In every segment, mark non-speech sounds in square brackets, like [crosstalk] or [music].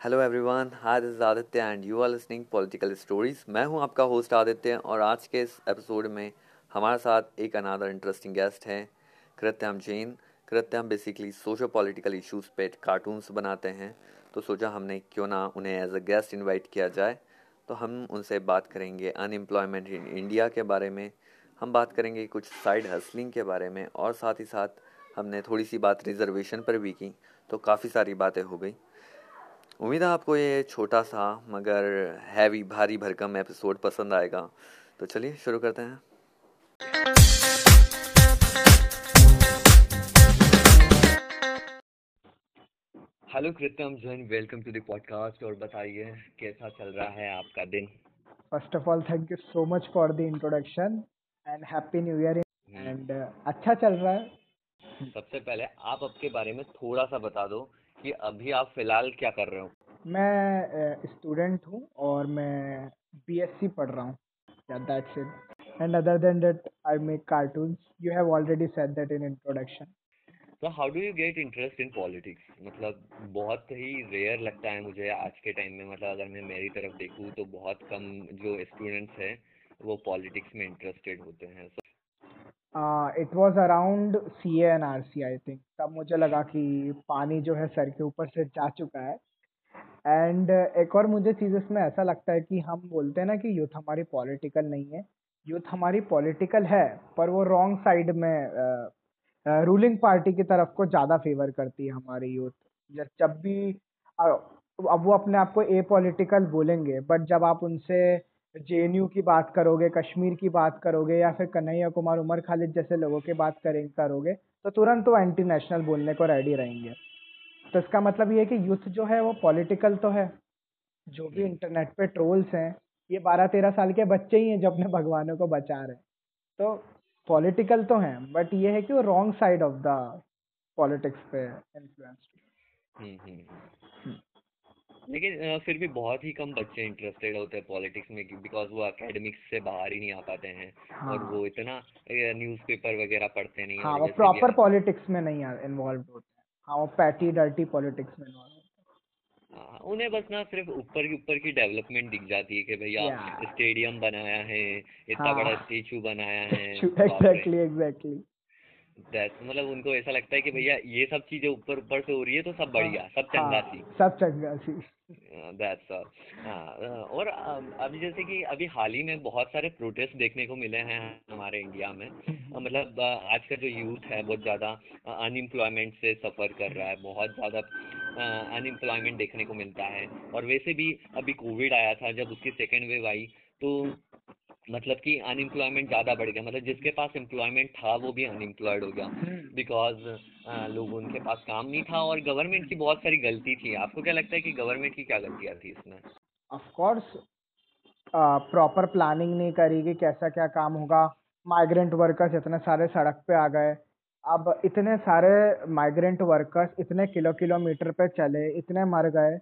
Hello everyone hi this Aditya and you are listening political stories मैं हूँ आपका host Aditya और आज के इस एपिसोड में हमारे साथ एक अनादर इंटरेस्टिंग गेस्ट हैं, Krityam Jain. Krityam basically socio political issues पे कार्टून्स बनाते हैं। तो सोचा हमने क्यों ना उन्हें एज अ गेस्ट इन्वाइट किया जाए। तो हम उनसे बात करेंगे अनएम्प्लॉयमेंट इन इंडिया के बारे में। हम बात करेंगे कुछ साइड हसलिंग के बारे में और साथ ही साथ हमने थोड़ी सी बात रिजर्वेशन पर भी की। तो काफ़ी सारी बातें हो गई। उम्मीद है आपको ये छोटा सा मगर हैवी भारी भरकम एपिसोड पसंद आएगा। तो चलिए शुरू करते हैं। Hello Krityam Jain welcome to the podcast और बताइए कैसा चल रहा है आपका दिन? First of all thank you so much for the introduction and happy new year and अच्छा चल रहा है। सबसे पहले आप आपके बारे में थोड़ा सा बता दो कि अभी आप फ़िलहाल क्या कर रहे हो? मैं स्टूडेंट हूँ और मैं बीएससी पढ़ रहा हूँ। That's it. And other than that i make cartoons. You have already said that in introduction. तो how do you get interest in politics मतलब बहुत ही रेयर लगता है मुझे आज के टाइम में। मतलब अगर मैं मेरी तरफ़ देखूँ तो बहुत कम जो स्टूडेंट्स हैं वो पॉलिटिक्स में इंटरेस्टेड होते हैं। It was around C N R C I think तब मुझे लगा कि पानी जो है सर के ऊपर से जा चुका है। एंड एक और मुझे चीज़ इसमें ऐसा लगता है कि हम बोलते हैं ना कि यूथ हमारी पॉलिटिकल नहीं है। यूथ हमारी पॉलिटिकल है पर वो रॉन्ग साइड में रूलिंग uh, पार्टी की तरफ़ को ज़्यादा फेवर करती है हमारी यूथ जब भी अब वो अपने आप को ए पॉलिटिकल बोलेंगे बट जब आप उनसे JNU की बात करोगे कश्मीर की बात करोगे या फिर कन्हैया कुमार उमर खालिद जैसे लोगों की बात करें करोगे तो तुरंत वो एंटी नेशनल बोलने को रेडी रहेंगे। तो इसका मतलब ये है कि यूथ जो है वो पॉलिटिकल तो है जो भी इंटरनेट पे ट्रोल्स हैं ये बारह तेरह साल के बच्चे ही हैं जो अपने भगवानों को बचा रहे हैं। तो पॉलिटिकल तो हैं बट ये है कि वो wrong side of the politics पे इन्फ्लुएंस लेकिन फिर भी बहुत ही कम बच्चे इंटरेस्टेड होते हैं पॉलिटिक्स में बिकॉज़ वो एकेडमिक्स से बाहर ही नहीं आ पाते हैं हाँ. और वो इतना न्यूज़पेपर वगैरह पढ़ते नहीं हाँ वो प्रॉपर पॉलिटिक्स में नहीं इन्वॉल्व होते हैं। हाँ वो पैटी डर्टी पॉलिटिक्स में इन्वॉल्व हाँ, उन्हें बस ना सिर्फ़ ऊपर की ऊपर की डेवलपमेंट दिख जाती है कि भैया स्टेडियम बनाया है इतना हाँ, बड़ा स्टेचू बनाया है [laughs] एग्जैक्टली एग्जैक्टली मतलब उनको ऐसा लगता है कि भैया ये सब चीज़ें ऊपर ऊपर से हो रही है तो सब बढ़िया हाँ, सब चंगा सी सब चंगा सी दैट्स हाँ और अभी जैसे कि अभी हाल ही में बहुत सारे प्रोटेस्ट देखने को मिले हैं हमारे इंडिया में। मतलब आज का जो यूथ है बहुत ज़्यादा अनएम्प्लॉयमेंट से सफ़र कर रहा है बहुत ज़्यादा अनएम्प्लॉयमेंट देखने को मिलता है। और वैसे भी अभी कोविड आया था जब उसकी सेकेंड वेव आई तो मतलब कि अनएम्प्लॉयमेंट ज़्यादा बढ़ गया। मतलब जिसके पास एम्प्लॉयमेंट था वो भी अनएम्प्लॉयड हो गया। Because hmm. लोग उनके पास काम नहीं था और गवर्नमेंट की बहुत सारी गलती थी। आपको क्या लगता है कि गवर्नमेंट की क्या गलतियाँ थी इसमें? ऑफ़ कोर्स प्रॉपर प्लानिंग नहीं करी कि कैसा क्या काम होगा। माइग्रेंट वर्कर्स इतने सारे सड़क पे आ गए। अब इतने सारे माइग्रेंट वर्कर्स इतने किलो किलोमीटर पे चले इतने मर गए।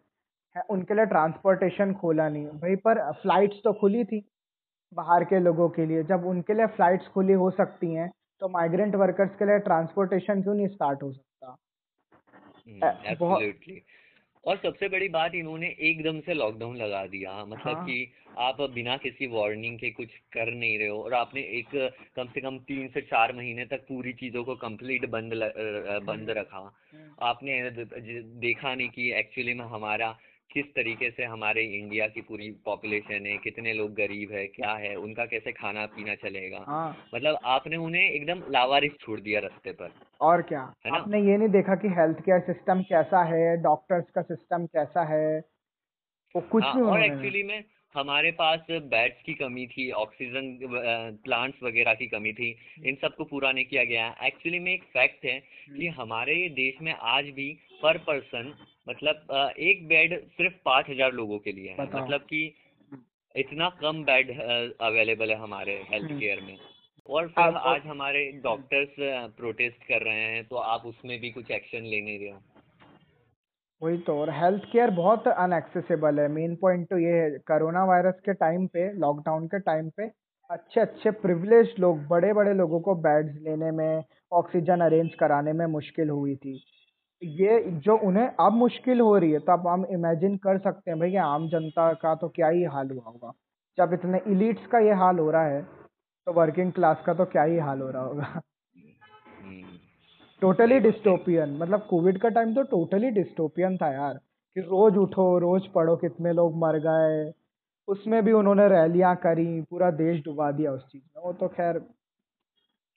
उनके लिए ट्रांसपोर्टेशन खोला नहीं। भाई पर फ्लाइट्स तो खुली थी। बाहर के लोगों के लिए जब उनके लिए फ्लाइट्स खुली हो सकती हैं तो माइग्रेंट वर्कर्स के लिए ट्रांसपोर्टेशन क्यों नहीं स्टार्ट हो सकता एब्सोल्युटली hmm, और सबसे बड़ी बात इन्होंने एकदम से लॉकडाउन लगा दिया मतलब हाँ. कि आप बिना किसी वार्निंग के कुछ कर नहीं रहे हो और आपने एक कम से कम तीन से चार महीने तक पूरी चीज़ों को कंप्लीट बंद बंद hmm. रखा hmm. आपने देखा नहीं कि एक्चुअली में हमारा किस तरीके से हमारे इंडिया की पूरी पॉपुलेशन है कितने लोग गरीब है क्या है उनका कैसे खाना पीना चलेगा? हाँ। मतलब आपने उन्हें एकदम लावारिस छोड़ दिया रस्ते पर। और क्या? है ना? आपने ये नहीं देखा कि हेल्थ केयर सिस्टम कैसा है डॉक्टर्स का सिस्टम कैसा है? वो कुछ हाँ, और एक्चुअली में हमारे पास बेड्स की कमी थी ऑक्सीजन प्लांट्स वगैरह की कमी थी इन सबको पूरा नहीं किया गया एक्चुअली में एक फैक्ट है कि हम्म। हमारे देश में आज भी पर पर्सन मतलब एक बेड सिर्फ़ पाँच हज़ार लोगों के लिए है। मतलब कि इतना कम बेड अवेलेबल है हमारे हेल्थ हम्म। केयर में। और फिर आज हमारे डॉक्टर्स प्रोटेस्ट कर रहे हैं तो आप उसमें भी कुछ एक्शन लेने रहे हो? वही तो और हेल्थ केयर बहुत अनएक्सेसिबल है। मेन पॉइंट तो ये है कोरोना वायरस के टाइम पे लॉकडाउन के टाइम पे अच्छे अच्छे प्रिविलेज लोग बड़े बड़े लोगों को बेड्स लेने में ऑक्सीजन अरेंज कराने में मुश्किल हुई थी। ये जो उन्हें अब मुश्किल हो रही है तो अब हम इमेजिन कर सकते हैं, भाई आम जनता का तो क्या ही हाल हुआ होगा। जब इतने इलीट्स का ये हाल हो रहा है तो वर्किंग क्लास का तो क्या ही हाल हो रहा होगा। टोटली डिस्टोपियन मतलब कोविड का टाइम तो टोटली डिस्टोपियन था यार। कि रोज उठो रोज पढ़ो कितने लोग मर गए। उसमें भी उन्होंने रैलियाँ करी पूरा देश डुबा दिया उस चीज़ में। वो तो खैर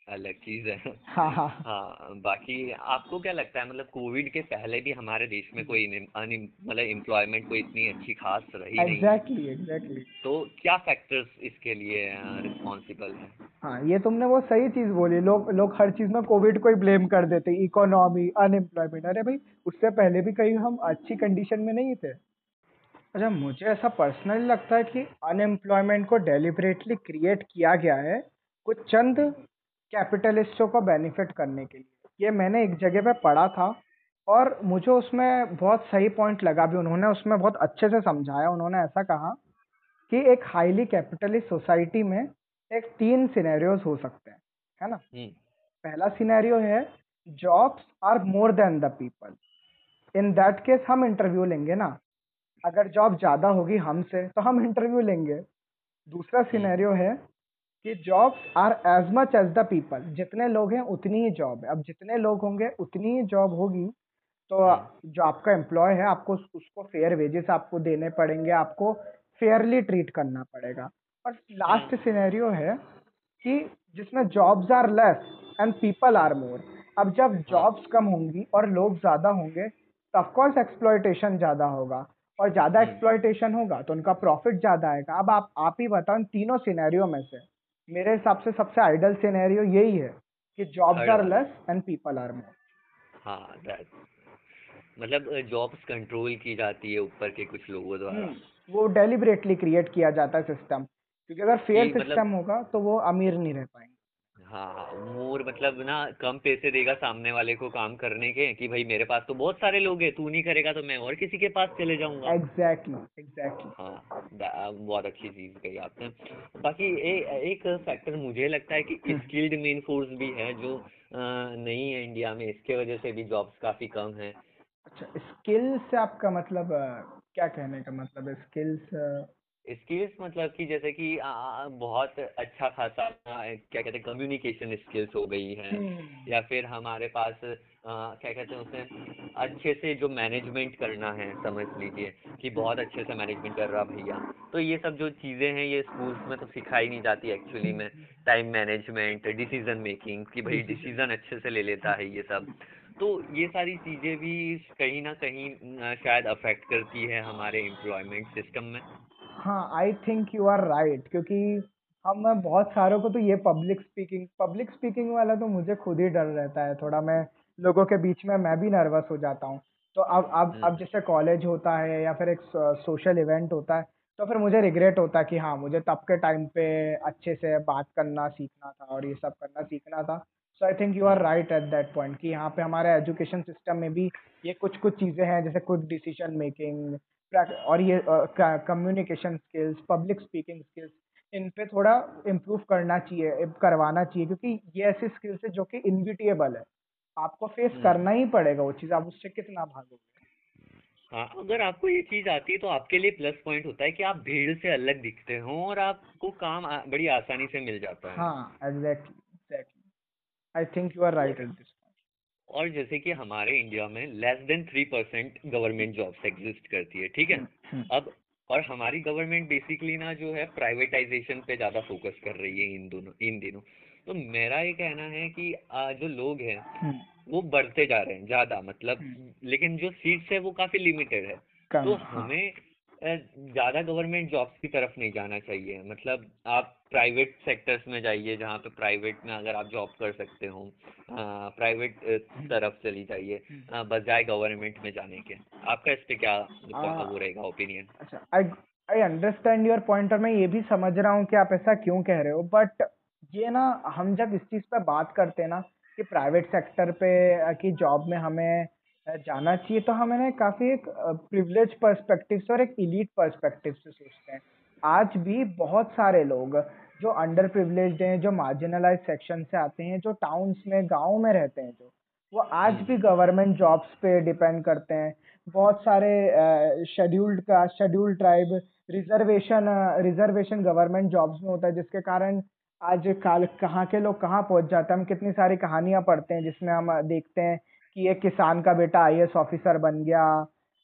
अलग चीज़ है। हाँ हाँ। हाँ बाकी आपको क्या लगता है मतलब कोविड के पहले भी हमारे देश में कोई मतलब एम्प्लॉयमेंट कोई इतनी अच्छी खास रही exactly, नहीं एग्जैक्टली तो क्या फैक्टर्स इसके लिए रिस्पॉन्सिबल है? हाँ ये तुमने वो सही चीज़ बोली। लोग लोग हर चीज़ में कोविड को ही ब्लेम कर देते, इकोनॉमी, अनएम्प्लॉयमेंट। अरे भाई, उससे पहले भी कहीं हम अच्छी कंडीशन में नहीं थे। अच्छा मुझे ऐसा पर्सनली लगता है कि अनएम्प्लॉयमेंट को डेलिबरेटली क्रिएट किया गया है कुछ चंद कैपिटलिस्टों को बेनिफिट करने के लिए। ये मैंने एक जगह पे पढ़ा था और मुझे उसमें बहुत सही पॉइंट लगा भी। उन्होंने उसमें बहुत अच्छे से समझाया। उन्होंने ऐसा कहा कि एक हाईली कैपिटलिस्ट सोसाइटी में एक तीन सिनेरियोज हो सकते हैं है ना? हम्म। पहला सिनेरियो है jobs are more than the people in that case हम इंटरव्यू लेंगे ना। अगर जॉब ज़्यादा होगी हमसे तो हम इंटरव्यू लेंगे। दूसरा सिनेरियो हम्म। है कि jobs are as much as the people जितने लोग हैं उतनी ही जॉब है। अब जितने लोग होंगे उतनी ही जॉब होगी तो हम्म। जो आपका एम्प्लॉय है आपको उसको फेयर वेजेस आपको देने पड़ेंगे आपको फेयरली ट्रीट करना पड़ेगा। और लास्ट सिनेरियो है कि जिसमें jobs are less and people are more अब जब जॉब्स कम होंगी और लोग ज़्यादा होंगे तो ऑफकोर्स एक्सप्लॉयटेशन ज़्यादा होगा। और ज़्यादा एक्सप्लॉयटेशन हम्म। होगा तो उनका प्रॉफिट ज़्यादा आएगा। अब आप आप ही बताओ इन तीनों सिनेरियो में से मेरे हिसाब से सबसे आइडल सिनेरियो यही है कि jobs are less and people are more हाँ मतलब जॉब्स कंट्रोल की जाती है ऊपर के कुछ लोगों द्वारा। हम्म, वो डेलिबरेटली क्रिएट किया जाता है सिस्टम क्योंकि अगर फेयर सिस्टम मतलब, होगा तो वो अमीर नहीं रह पाएँगे। हाँ मोर मतलब ना कम पैसे देगा सामने वाले को काम करने के कि भाई मेरे पास तो बहुत सारे लोग हैं तू नहीं करेगा तो मैं और किसी के पास चले जाऊँगा। एग्जैक्टली एग्जैक्टली हाँ बहुत अच्छी चीज़ कही आपने। बाकी ए, एक फैक्टर मुझे लगता है कि स्किल्ड मेन फोर्स भी है जो नहीं है इंडिया में इसके वजह से भी जॉब्स काफ़ी कम है। अच्छा स्किल से आपका मतलब क्या कहने का मतलब स्किल्स स्किल्स मतलब कि जैसे कि आ, बहुत अच्छा खासा क्या कहते हैं कम्युनिकेशन स्किल्स हो गई है। हम्म। या फिर हमारे पास आ, क्या कहते हैं उसमें अच्छे से जो मैनेजमेंट करना है समझ लीजिए कि बहुत अच्छे से मैनेजमेंट कर रहा भैया। तो ये सब जो चीज़ें हैं ये स्कूल्स में तो सिखाई नहीं जाती एक्चुअली में। टाइम मैनेजमेंट डिसीज़न मेकिंग कि भाई डिसीज़न अच्छे से ले लेता है ये सब। तो ये सारी चीज़ें भी कहीं ना कहीं शायद अफेक्ट करती है हमारे एम्प्लॉयमेंट सिस्टम में। हाँ I think you are right क्योंकि हम मैं बहुत सारों को तो ये पब्लिक स्पीकिंग पब्लिक स्पीकिंग वाला तो मुझे खुद ही डर रहता है थोड़ा मैं लोगों के बीच में मैं भी नर्वस हो जाता हूँ। तो अब अब अब हम्म। जैसे कॉलेज होता है या फिर एक सोशल इवेंट होता है तो फिर मुझे रिग्रेट होता है कि हाँ मुझे तब के टाइम पे अच्छे से बात करना सीखना था और ये सब करना सीखना था। So I think you are right at that point कि यहाँ पे हमारे एजुकेशन सिस्टम में भी ये कुछ कुछ चीज़ें हैं जैसे क्विक डिसीज़न मेकिंग और ये communication skills public speaking skills इन पे थोड़ा इम्प्रूव करना चाहिए करवाना चाहिए क्योंकि ये ऐसी स्किल्स है जो कि इनविटेबल है। आपको फेस हम्म। करना ही पड़ेगा वो चीज़ आप उससे कितना भागोगे। हाँ अगर आपको ये चीज़ आती है तो आपके लिए प्लस पॉइंट होता है कि आप भीड़ से अलग दिखते हो और आपको काम बड़ी आसानी से मिल जाता है। हाँ exactly exactly I think you are right at this और जैसे कि हमारे इंडिया में less than three percent government jobs exist करती है ठीक है हम्म, हम्म। अब और हमारी गवर्नमेंट बेसिकली ना जो है प्राइवेटाइजेशन पे ज़्यादा फोकस कर रही है इन दोनों इन दिनों तो मेरा ये कहना है कि जो लोग हैं हम्म। वो बढ़ते जा रहे हैं ज़्यादा मतलब लेकिन जो सीट्स है वो काफ़ी लिमिटेड है तो हाँ। हमें ज़्यादा गवर्नमेंट जॉब्स की तरफ़ नहीं जाना चाहिए। मतलब आप प्राइवेट सेक्टर्स में जाइए जहाँ पे प्राइवेट में अगर आप जॉब कर सकते हो प्राइवेट तरफ़ चली जाइए बजाय गवर्नमेंट में जाने के। आपका इस पे क्या वो रहेगा ओपिनियन अच्छा I I understand your point और मैं ये भी समझ रहा हूँ कि आप ऐसा क्यों कह रहे हो बट ये ना हम जब इस चीज़ पर बात करते हैं ना कि प्राइवेट सेक्टर पे की जॉब में हमें जाना चाहिए तो हम इन्हें काफ़ी एक प्रिविलेज पर्सपेक्टिव से और एक इलीट पर्सपेक्टिव से सोचते हैं। आज भी बहुत सारे लोग जो अंडर प्रिविलेज हैं जो मार्जिनलाइज सेक्शन से आते हैं जो टाउन्स में गाँव में रहते हैं जो वो आज भी गवर्नमेंट जॉब्स पे डिपेंड करते हैं। बहुत सारे शेड्यूल्ड का scheduled tribe reservation reservation government jobs में होता है जिसके कारण आज काल कहाँ के लोग कहाँ पहुँच जाते हैं हम कितनी सारी कहानियाँ पढ़ते हैं जिसमें हम देखते हैं कि एक किसान का बेटा आईएएस ऑफिसर बन गया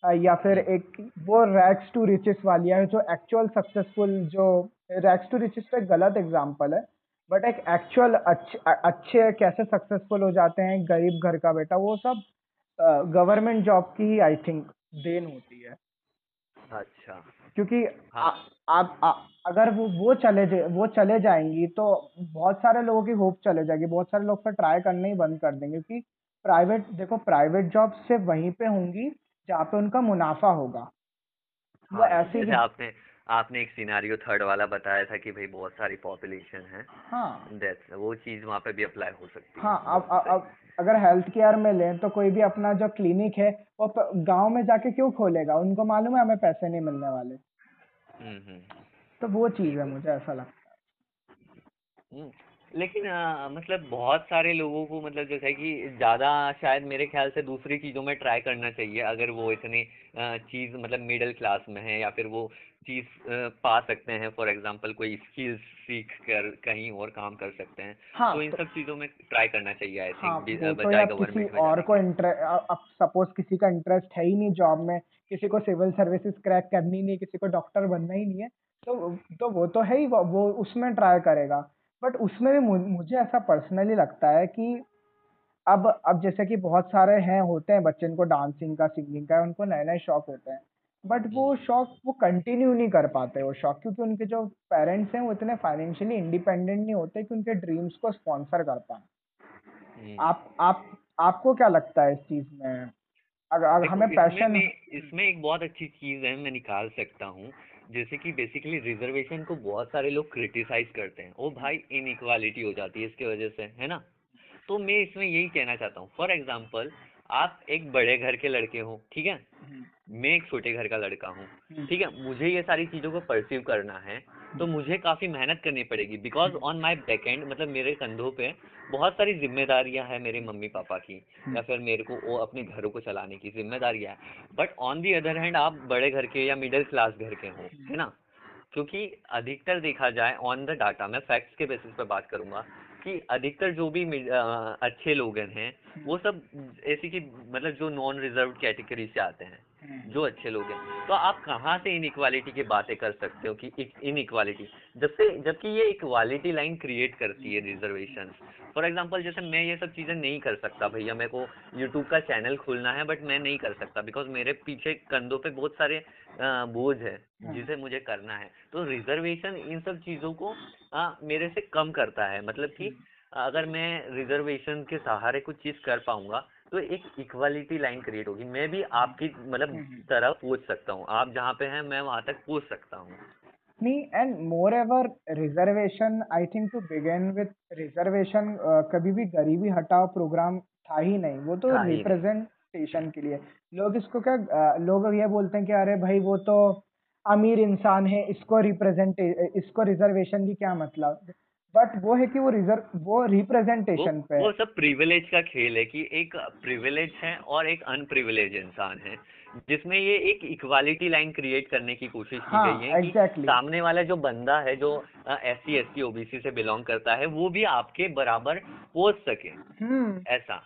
या फिर एक वो रैक्स टू रिचेस वाली है जो एक्चुअल सक्सेसफुल जो रैक्स टू रिचेस तो एक गलत एग्ज़ाम्पल है बट एक एक्चुअल अच्छे अच्छे कैसे सक्सेसफुल हो जाते हैं गरीब घर का बेटा वो सब गवर्नमेंट जॉब की ही आई थिंक देन होती है। अच्छा। क्योंकि हाँ. आप अगर वो वो चले वो चले जाएँगी तो बहुत सारे लोगों की होप चले जाएगी बहुत सारे लोग फिर ट्राई करने ही बंद कर देंगे क्योंकि प्राइवेट देखो प्राइवेट जॉब सिर्फ़ वहीं पे होंगी जहाँ पे उनका मुनाफा होगा। वो हाँ, ऐसे ही आपने आपने एक सिनारियो थर्ड वाला बताया था कि भाई बहुत सारी पॉपुलेशन है। हाँ। वो चीज़ वहाँ पे भी अप्लाई हो सकती है। हाँ अब अब अगर हेल्थ केयर में लें तो कोई भी अपना जो क्लिनिक है वो गाँव में जाके क्यों खोलेगा? उनको मालूम है हमें पैसे नहीं मिलने वाले। हम्म, हम्म। तो वो चीज़ है मुझे ऐसा लगता है। हम्म। लेकिन आ, मतलब बहुत सारे लोगों को मतलब जैसे कि ज़्यादा शायद मेरे ख्याल से दूसरी चीज़ों में ट्राई करना चाहिए। अगर वो इतनी चीज़ मतलब मिडिल क्लास में है या फिर वो चीज़ पा सकते हैं फॉर एग्जांपल कोई स्किल्स सीख कर कहीं और काम कर सकते हैं हाँ, तो इन तो, सब चीज़ों में ट्राई करना चाहिए आई थिंक हाँ, बजाय गवर्नमेंट में और को अब सपोज़ किसी का इंटरेस्ट है ही नहीं जॉब में किसी को सिविल सर्विसेज़ क्रैक करनी नहीं किसी को डॉक्टर बनना ही नहीं है तो तो वो तो है ही वो, वो उसमें ट्राई करेगा। बट उसमें भी मुझे ऐसा पर्सनली लगता है कि अब अब जैसे कि बहुत सारे हैं होते हैं बच्चे इनको डांसिंग का सिंगिंग का उनको नए नए शौक होते हैं। बट वो शौक वो कंटिन्यू नहीं कर पाते वो शौक क्योंकि उनके जो पेरेंट्स हैं वो इतने फाइनेंशियली इंडिपेंडेंट नहीं होते कि उनके ड्रीम्स को स्पॉन्सर कर पाए। आप आप आपको क्या लगता है इस चीज़ में? अगर, अगर हमें पैशन इसमें एक बहुत अच्छी चीज़ है मैं निकाल सकता हूँ। जैसे कि बेसिकली रिजर्वेशन को बहुत सारे लोग क्रिटिसाइज करते हैं। ओ भाई इनइक्वालिटी हो जाती है इसके वजह से, है ना? तो मैं इसमें यही कहना चाहता हूँ। फॉर एग्ज़ाम्पल आप एक बड़े घर के लड़के हो ठीक है हम्म। मैं एक छोटे घर का लड़का हूँ हम्म। ठीक है मुझे ये सारी चीज़ों को परसीव करना है तो मुझे काफ़ी मेहनत करनी पड़ेगी because on my back end मतलब मेरे कंधों पे बहुत सारी जिम्मेदारियाँ हैं मेरे मम्मी पापा की हम्म। या फिर मेरे को वो अपने घरों को चलाने की जिम्मेदारियाँ है but on the other hand आप बड़े घर के या मिडिल क्लास घर के हो है ना क्योंकि अधिकतर देखा जाए ऑन द डाटा मैं फैक्ट्स के बेसिस पे बात करूँगा कि अधिकतर जो भी अच्छे लोग हैं वो सब ऐसी कि मतलब जो नॉन रिज़र्व कैटेगरी से आते हैं हम्म। जो अच्छे लोग हैं। तो आप कहाँ से इन इक्वालिटी की बातें कर सकते हो कि इन इक्वालिटी जब से जबकि ये इक्वालिटी लाइन क्रिएट करती है रिजर्वेशन फॉर एग्जांपल जैसे मैं ये सब चीज़ें नहीं कर सकता भैया मेरे को यूट्यूब का चैनल खोलना है बट मैं नहीं कर सकता बिकॉज़ मेरे पीछे कंधों पे बहुत सारे बोझ है हाँ। जिसे मुझे करना है। तो रिजर्वेशन इन सब चीज़ों को आ, मेरे से कम करता है। मतलब कि हम्म। अगर मैं रिजर्वेशन के सहारे कुछ चीज़ कर पाऊँगा तो एक इक्वालिटी लाइन क्रिएट होगी। मैं भी आपकी मतलब हम्म, हम्म। तरह पूछ सकता हूँ। आप जहाँ पे हैं मैं वहाँ तक पूछ सकता हूँ। नहीं and moreover reservation I think to begin with reservation कभी भी गरीबी हटाओ प्रोग्राम था ही नहीं। वो तो रिप्रेजेंटेशन के लिए। लोग इसको क्या लोग ये बोलते हैं कि अरे भाई वो तो अमीर इंसान है इसको रिप्रेजेंट इसको रिजर्वेशन की क्या मतलब? बट वो है कि वो रिज़र्व वो रिप्रेजेंटेशन पे वो सब प्रिविलेज का खेल है कि एक प्रिविलेज है और एक अनप्रिविलेज इंसान है जिसमें ये एक इक्वालिटी लाइन क्रिएट करने की कोशिश हाँ, की गई है exactly. कि सामने वाला जो बंदा है जो S C S T OBC से बिलोंग करता है वो भी आपके बराबर पहुँच सके हम्म। ऐसा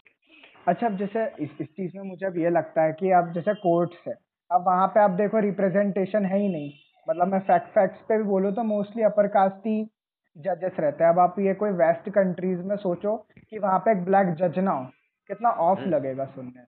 अच्छा अब जैसे इस इस चीज़ में मुझे अब ये लगता है कि अब जैसे कोर्ट्स है अब वहाँ पे आप देखो रिप्रेजेंटेशन है ही नहीं मतलब मैं फैक्ट फैक्ट्स पे भी बोलूँ तो मोस्टली अपर कास्ट ही जजेस रहते हैं। अब आप ये कोई वेस्ट कंट्रीज़ में सोचो कि वहाँ पे एक ब्लैक जज ना हो कितना ऑफ़ हम्म। लगेगा सुनने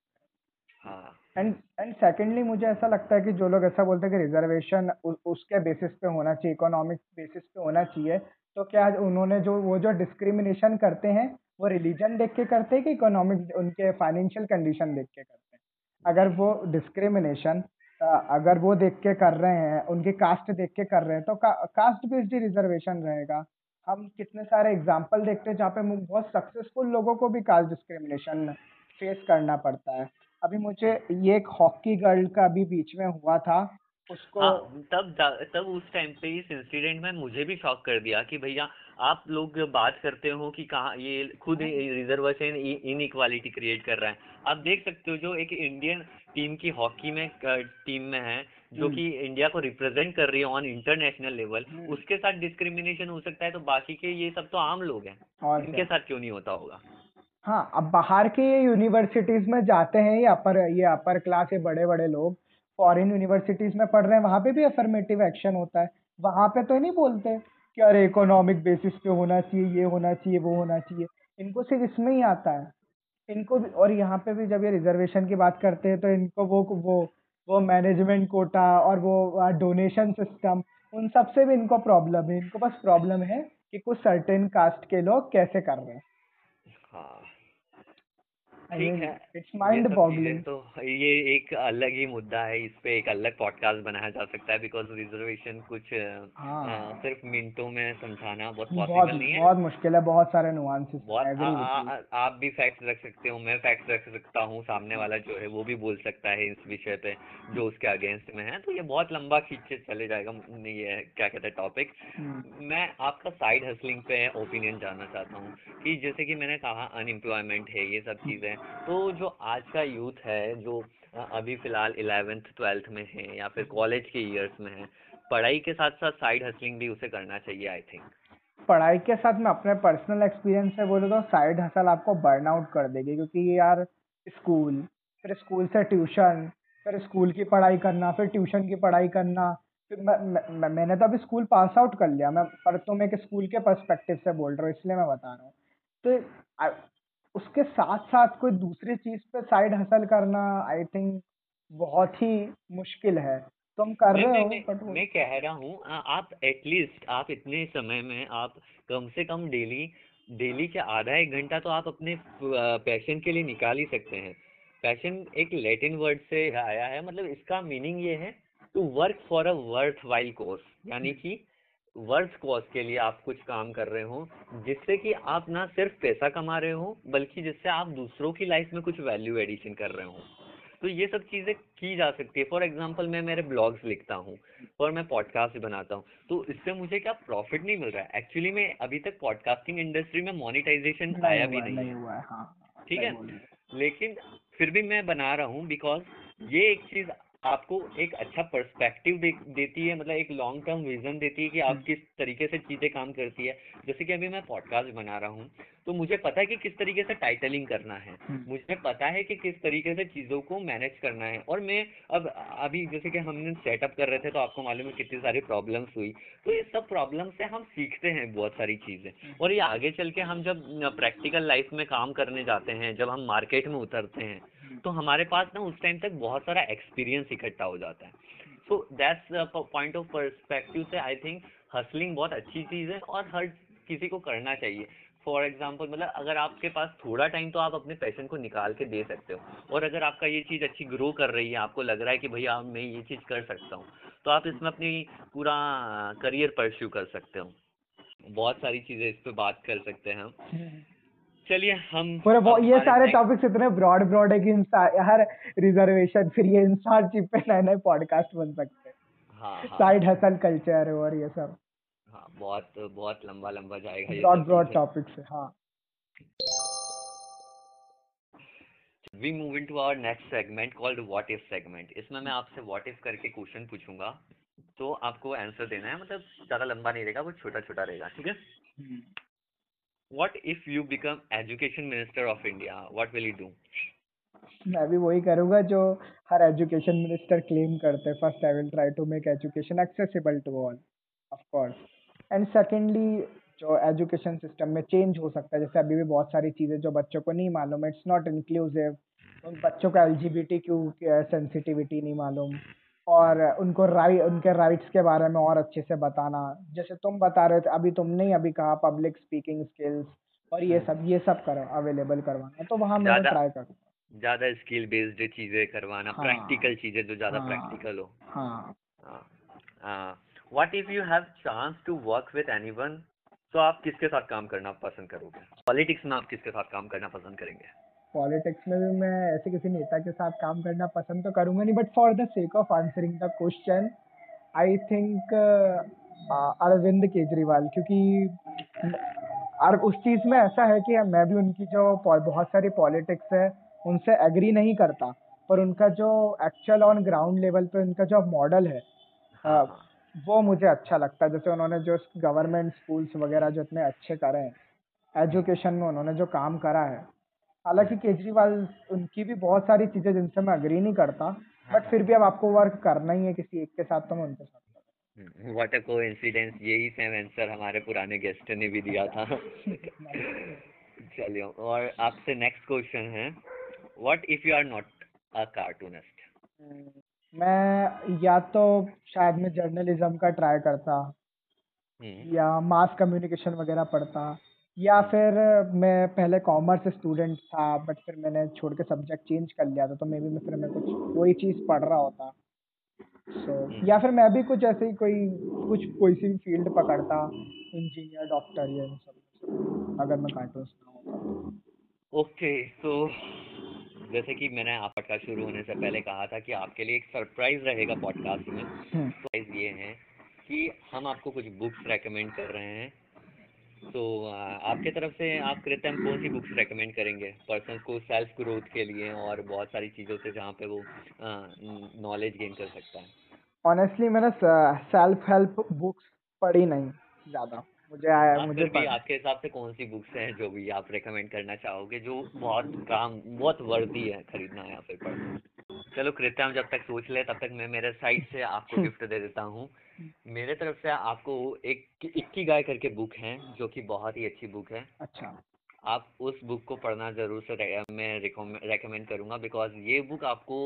एंड एंड सेकेंडली मुझे ऐसा लगता है कि जो लोग ऐसा बोलते हैं कि रिजर्वेशन उसके बेसिस पे होना चाहिए इकोनॉमिक बेसिस पे होना चाहिए तो क्या उन्होंने जो वो जो डिस्क्रिमिनेशन करते हैं वो रिलीजन देख के करते हैं कि इकोनॉमिक उनके फाइनेंशियल कंडीशन देख के करते हैं? अगर वो डिस्क्रिमिनेशन अगर वो देख के कर रहे हैं उनकी कास्ट देख के कर रहे हैं तो का, कास्ट बेस्ड ही रिजर्वेशन रहेगा। हम कितने सारे एग्ज़ाम्पल देखते हैं जहाँ पे बहुत सक्सेसफुल लोगों को भी कास्ट डिस्क्रिमिनेशन फेस करना पड़ता है। अभी मुझे ये एक हॉकी गर्ल का अभी बीच में हुआ था उसको हाँ, तब तब उस टाइम पे इस इंसिडेंट में मुझे भी शॉक कर दिया कि भैया आप लोग बात करते हो कि कहाँ ये खुद रिजर्वेशन इन इक्वालिटी क्रिएट कर रहा है। आप देख सकते हो जो एक इंडियन टीम की हॉकी में टीम में है जो हम्म। कि इंडिया को रिप्रेजेंट कर रही है ऑन इंटरनेशनल लेवल उसके साथ डिस्क्रिमिनेशन हो सकता है तो बाकी के ये सब तो आम लोग हैं। इनके साथ क्यों नहीं होता होगा? हाँ अब बाहर के ये यूनिवर्सिटीज में जाते हैं ये अपर ये अपर क्लास के बड़े बड़े लोग फॉरेन यूनिवर्सिटीज में पढ़ रहे हैं वहाँ पे भी अफर्मेटिव एक्शन होता है। वहाँ पे तो नहीं बोलते। कि अरे इकोनॉमिक बेसिस पे होना चाहिए, ये होना चाहिए, वो होना चाहिए। इनको सिर्फ़ इसमें ही आता है। इनको भी, और यहाँ पे भी जब ये रिजर्वेशन की बात करते हैं तो इनको वो वो वो मैनेजमेंट कोटा और वो डोनेशन सिस्टम उन सबसे भी इनको प्रॉब्लम है। इनको बस प्रॉब्लम है कि कुछ सर्टेन कास्ट के लोग कैसे कर रहे हैं। हाँ। ठीक है। It's mind boggling. तो ये एक अलग ही मुद्दा है इस पे एक अलग पॉडकास्ट बनाया जा सकता है बिकॉज़ रिजर्वेशन कुछ हाँ. आ, सिर्फ़ मिनटों में समझाना बहुत पॉसिबल नहीं है। बहुत मुश्किल है बहुत सारे नुआंसेस बहुत आ, आ, आप भी फैक्ट रख सकते हो मैं फैक्ट रख सकता हूँ सामने वाला जो है वो भी बोल सकता है इस विषय पे जो उसके अगेंस्ट में है। तो ये बहुत लंबा खींचे चले जाएगा ये क्या कहते हैं टॉपिक हम्म। मैं आपका साइड हसलिंग पे ओपिनियन जानना चाहता हूँ कि जैसे कि मैंने कहा अनएम्प्लॉयमेंट है ये सब चीज़ें तो जो आज का यूथ है जो अभी फ़िलहाल इलेवेंथ ट्वेल्थ में है या फिर कॉलेज के ईयर्स में है पढ़ाई के साथ साथ साइड हसलिंग भी उसे करना चाहिए आई थिंक पढ़ाई के साथ मैं अपने पर्सनल एक्सपीरियंस से बोलूँ तो साइड हसल आपको बर्न आउट कर देगी क्योंकि यार स्कूल फिर स्कूल से ट्यूशन फिर स्कूल की पढ़ाई करना फिर ट्यूशन की पढ़ाई करना फिर मैं, मैं, मैंने तो अभी स्कूल पास आउट कर लिया। मैं पर तुम एक स्कूल के पर्सपेक्टिव से बोल रहा हूँ इसलिए मैं बता रहा हूँ। तो उसके साथ साथ कोई दूसरी चीज़ पे साइड हसल करना आई थिंक बहुत ही मुश्किल है। तुम कर रहे हो मैं कह रहा हूँ आप एटलीस्ट आप इतने समय में आप कम से कम डेली डेली के आधा एक घंटा तो आप अपने पैशन के लिए निकाल ही सकते हैं। पैशन एक लैटिन वर्ड से आया है मतलब इसका मीनिंग ये है to work for a worthwhile course यानी कि वर्थ कॉज के लिए आप कुछ काम कर रहे हो जिससे कि आप ना सिर्फ़ पैसा कमा रहे हो बल्कि जिससे आप दूसरों की लाइफ में कुछ वैल्यू एडिशन कर रहे हो। तो ये सब चीज़ें की जा सकती है। फॉर एग्ज़ाम्पल मैं मेरे ब्लॉग्स लिखता हूँ और मैं पॉडकास्ट बनाता हूँ। तो इससे मुझे क्या प्रॉफिट नहीं मिल रहा है? एक्चुअली में अभी तक पॉडकास्टिंग इंडस्ट्री में मोनिटाइजेशन आया भी नहीं, नहीं हुआ है हाँ, ठीक है? लेकिन फिर भी मैं बना रहा हूँ बिकॉज़ ये एक चीज़ आपको एक अच्छा पर्सपेक्टिव दे, देती है मतलब एक लॉन्ग टर्म विजन देती है कि आप हम्म। किस तरीके से चीज़ें काम करती है जैसे कि अभी मैं पॉडकास्ट बना रहा हूँ तो मुझे पता है कि किस तरीके से टाइटलिंग करना है हम्म। मुझे पता है कि किस तरीके से चीज़ों को मैनेज करना है और मैं अब अभी जैसे कि हमने सेटअप कर रहे थे तो आपको मालूम है कितनी सारी प्रॉब्लम्स हुई तो ये सब प्रॉब्लम से हम सीखते हैं बहुत सारी चीज़ें हम्म। और ये आगे चल के हम जब प्रैक्टिकल लाइफ में काम करने जाते हैं जब हम मार्केट में उतरते हैं तो हमारे पास ना उस टाइम तक बहुत सारा एक्सपीरियंस इकट्ठा हो जाता है। So that's point of perspective से आई थिंक हसलिंग बहुत अच्छी चीज़ है और हर किसी को करना चाहिए। फॉर एग्ज़ाम्पल मतलब अगर आपके पास थोड़ा टाइम तो आप अपने पैशन को निकाल के दे सकते हो। और अगर आपका ये चीज़ अच्छी ग्रो कर रही है, आपको लग रहा है कि भैया मैं ये चीज़ कर सकता हूँ तो आप इसमें अपनी पूरा करियर परस्यू कर सकते हो। बहुत सारी चीज़ें इस पर बात कर सकते हैं हम। हम्म। चलिए हम पूरे ये सारे टॉपिक्स इतने ब्रॉड ब्रॉड है कि हर रिजर्वेशन फिर ये इंसान चिप पे नए नए पॉडकास्ट बन सकते हैं। हाँ, साइड हसल कल्चर और ये सब। हाँ बहुत बहुत लंबा लंबा जाएगा ब्रॉड ब्रॉड टॉपिक्स है हाँ। We move into our next segment called what if segment इसमें मैं आपसे व्हाट इफ़ करके क्वेश्चन पूछूँगा तो आपको आंसर देना है मतलब ज़्यादा लंबा नहीं रहेगा वो छोटा छोटा रहेगा ठीक है? हम्म। What if you become education minister of India? What will you do? मैं भी वही करूँगा जो हर एजुकेशन मिनिस्टर क्लेम करते हैं। First I will try to make education accessible to all of course and secondly जो एजुकेशन सिस्टम में change हो सकता है। जैसे अभी भी बहुत सारी चीज़ें जो बच्चों को नहीं मालूम इट्स नॉट इंक्लूसिव उन बच्चों का L G B T Q sensitivity नहीं मालूम। और उनको राइट उनके राइट्स के बारे में और अच्छे से बताना। जैसे तुम बता रहे थे अभी तुमने ही अभी कहा पब्लिक स्पीकिंग स्किल्स और ये सब ये सब करो अवेलेबल करवाना तो वहाँ मैं ट्राई करूँगा ज़्यादा स्किल बेस्ड चीज़ें करवाना हाँ, प्रैक्टिकल चीज़ें जो ज़्यादा हाँ, प्रैक्टिकल हो। हाँ। What if you have chance to work with anyone तो आप किसके साथ काम करना पसंद करोगे? पॉलिटिक्स में आप किसके साथ काम करना पसंद करेंगे? पॉलिटिक्स में भी मैं ऐसे किसी नेता के साथ काम करना पसंद तो करूँगा नहीं but for the sake of answering the question I think Arvind Kejriwal क्योंकि और उस चीज़ में ऐसा है कि मैं भी उनकी जो बहुत सारी पॉलिटिक्स है उनसे एग्री नहीं करता पर उनका जो एक्चुअल ऑन ग्राउंड लेवल पे उनका जो मॉडल है हाँ, वो मुझे अच्छा लगता है। जैसे उन्होंने जो गवर्नमेंट स्कूल्स वगैरह जो इतने अच्छे करे हैं एजुकेशन में उन्होंने जो काम करा है हालाँकि केजरीवाल उनकी भी बहुत सारी चीज़ें जिनसे मैं अग्री नहीं करता बट फिर भी अब आपको वर्क करना ही है किसी एक के साथ तो मैं उनके साथ व्हाट अ कोइंसिडेंस यही सेम आंसर हमारे पुराने गेस्ट ने भी दिया था। [laughs] चलिए और आपसे नेक्स्ट क्वेश्चन है what if you are not a cartoonist मैं या तो शायद मैं जर्नलिज्म का ट्राई करता हम्म। या मास कम्युनिकेशन वगैरह पढ़ता या फिर मैं पहले कॉमर्स स्टूडेंट था बट फिर मैंने छोड़ के सब्जेक्ट चेंज कर लिया था तो मे बी मैं फिर मैं कुछ वही चीज़ पढ़ रहा होता। सो so, या फिर मैं भी कुछ ऐसे ही कोई कुछ कोई सी भी फ़ील्ड पकड़ता इंजीनियर डॉक्टर या इन सब अगर मैं कार्टून ना होता ओके तो जैसे कि मैंने आप पॉडकास्ट शुरू होने से पहले कहा था कि आपके लिए एक सरप्राइज़ रहेगा पॉडकास्ट में। Surprise hmm. ये है कि हम आपको कुछ बुक्स रेकमेंड कर रहे हैं। तो आपके तरफ़ से आप कृत्यम कौन सी बुक्स रेकमेंड करेंगे? पर्सन को सेल्फ ग्रोथ के लिए और बहुत सारी चीज़ों से जहाँ पे वो नॉलेज गेन कर सकता है। ऑनेस्टली मैंने सेल्फ हेल्प बुक्स पढ़ी नहीं ज़्यादा। मुझे आया हाँ, मुझे भी आपके हिसाब से कौन सी बुक्स हैं जो भी आप रेकमेंड करना चाहोगे जो बहुत काम बहुत वर्दी है खरीदना या फिर पढ़ना? चलो कृत्यम जब तक सोच ले तब तक मैं मेरे साइड से आपको [laughs] गिफ्ट दे देता हूँ मेरे तरफ़ से आपको एक इक्की गाय करके बुक है जो कि बहुत ही अच्छी बुक है अच्छा आप उस बुक को पढ़ना ज़रूर से मैं रेकमेंड करूँगा बिकॉज़ ये बुक आपको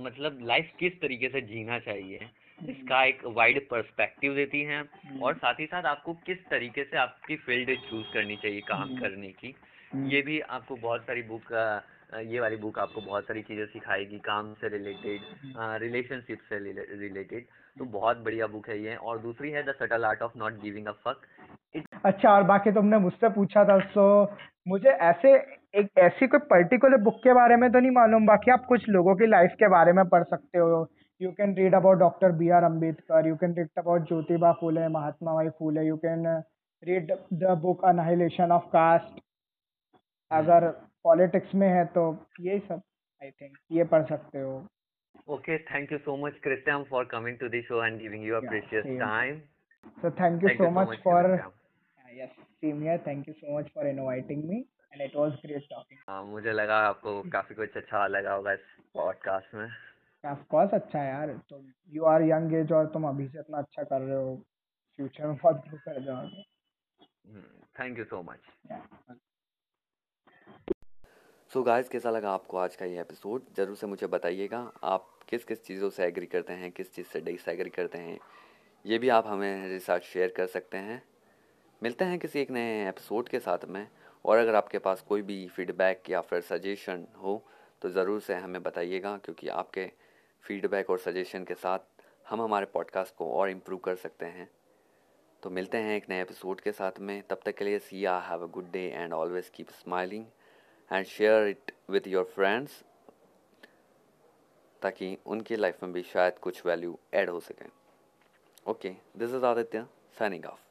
मतलब लाइफ किस तरीके से जीना चाहिए हम्म। इसका एक वाइड पर्सपेक्टिव देती है हम्म। और साथ ही साथ आपको किस तरीके से आपकी फ़ील्ड चूज़ करनी चाहिए काम हम्म। करने की ये भी आपको बहुत सारी बुक ये वाली बुक आपको बहुत सारी चीज़ें सिखाएगी, काम से रिलेटेड रिलेशनशिप से रिलेटेड तो बहुत बढ़िया बुक है ये। और दूसरी है the subtle art of not giving a fuck अच्छा और बाकी तुमने मुझसे पूछा था सो मुझे ऐसे एक, ऐसी कोई पर्टिकुलर बुक के बारे में तो नहीं मालूम, बाकी आप कुछ लोगों की लाइफ के बारे में पढ़ सकते हो। You can read about doctor B R Ambedkar you can read about Jyotiba Phule Mahatma भाई Phule you can read the book annihilation of caste अगर पॉलिटिक्स में है तो ये सब आई थिंक ये पढ़ सकते हो। Okay thank you so much Krityam for coming to this show and giving you a precious time so thank you so much for yes सीमियर thank you so much for inviting me and it was great talking मुझे लगा आपको काफ़ी कुछ अच्छा लगा होगा इस podcast में। ऑफ़ कोर्स अच्छा यार। तो यू आर यंग एज और तुम अभी से इतना अच्छा कर रहे हो। फ्यूचर में बहुत ग्रो कर जाओगे thank you so much so so guys कैसा लगा आपको आज का ये एपिसोड ज़रूर से मुझे बताइएगा, आप किस किस चीज़ों से एग्री करते हैं, किस चीज़ से डिसएग्री करते हैं, ये भी आप हमें रिसर्च शेयर कर सकते हैं। मिलते हैं किसी एक नए एपिसोड के साथ में, और अगर आपके पास कोई भी फीडबैक या फिर सजेशन हो तो ज़रूर से हमें बताइएगा, क्योंकि आपके फीडबैक और सजेशन के साथ हम हमारे पॉडकास्ट को और इम्प्रूव कर सकते हैं। तो मिलते हैं एक नए एपिसोड के साथ में, तब तक के लिए see I have a good day and always keep smiling and share it with your friends ताकि उनकी लाइफ में भी शायद कुछ वैल्यू ऐड हो सके। Okay this is Aditya signing off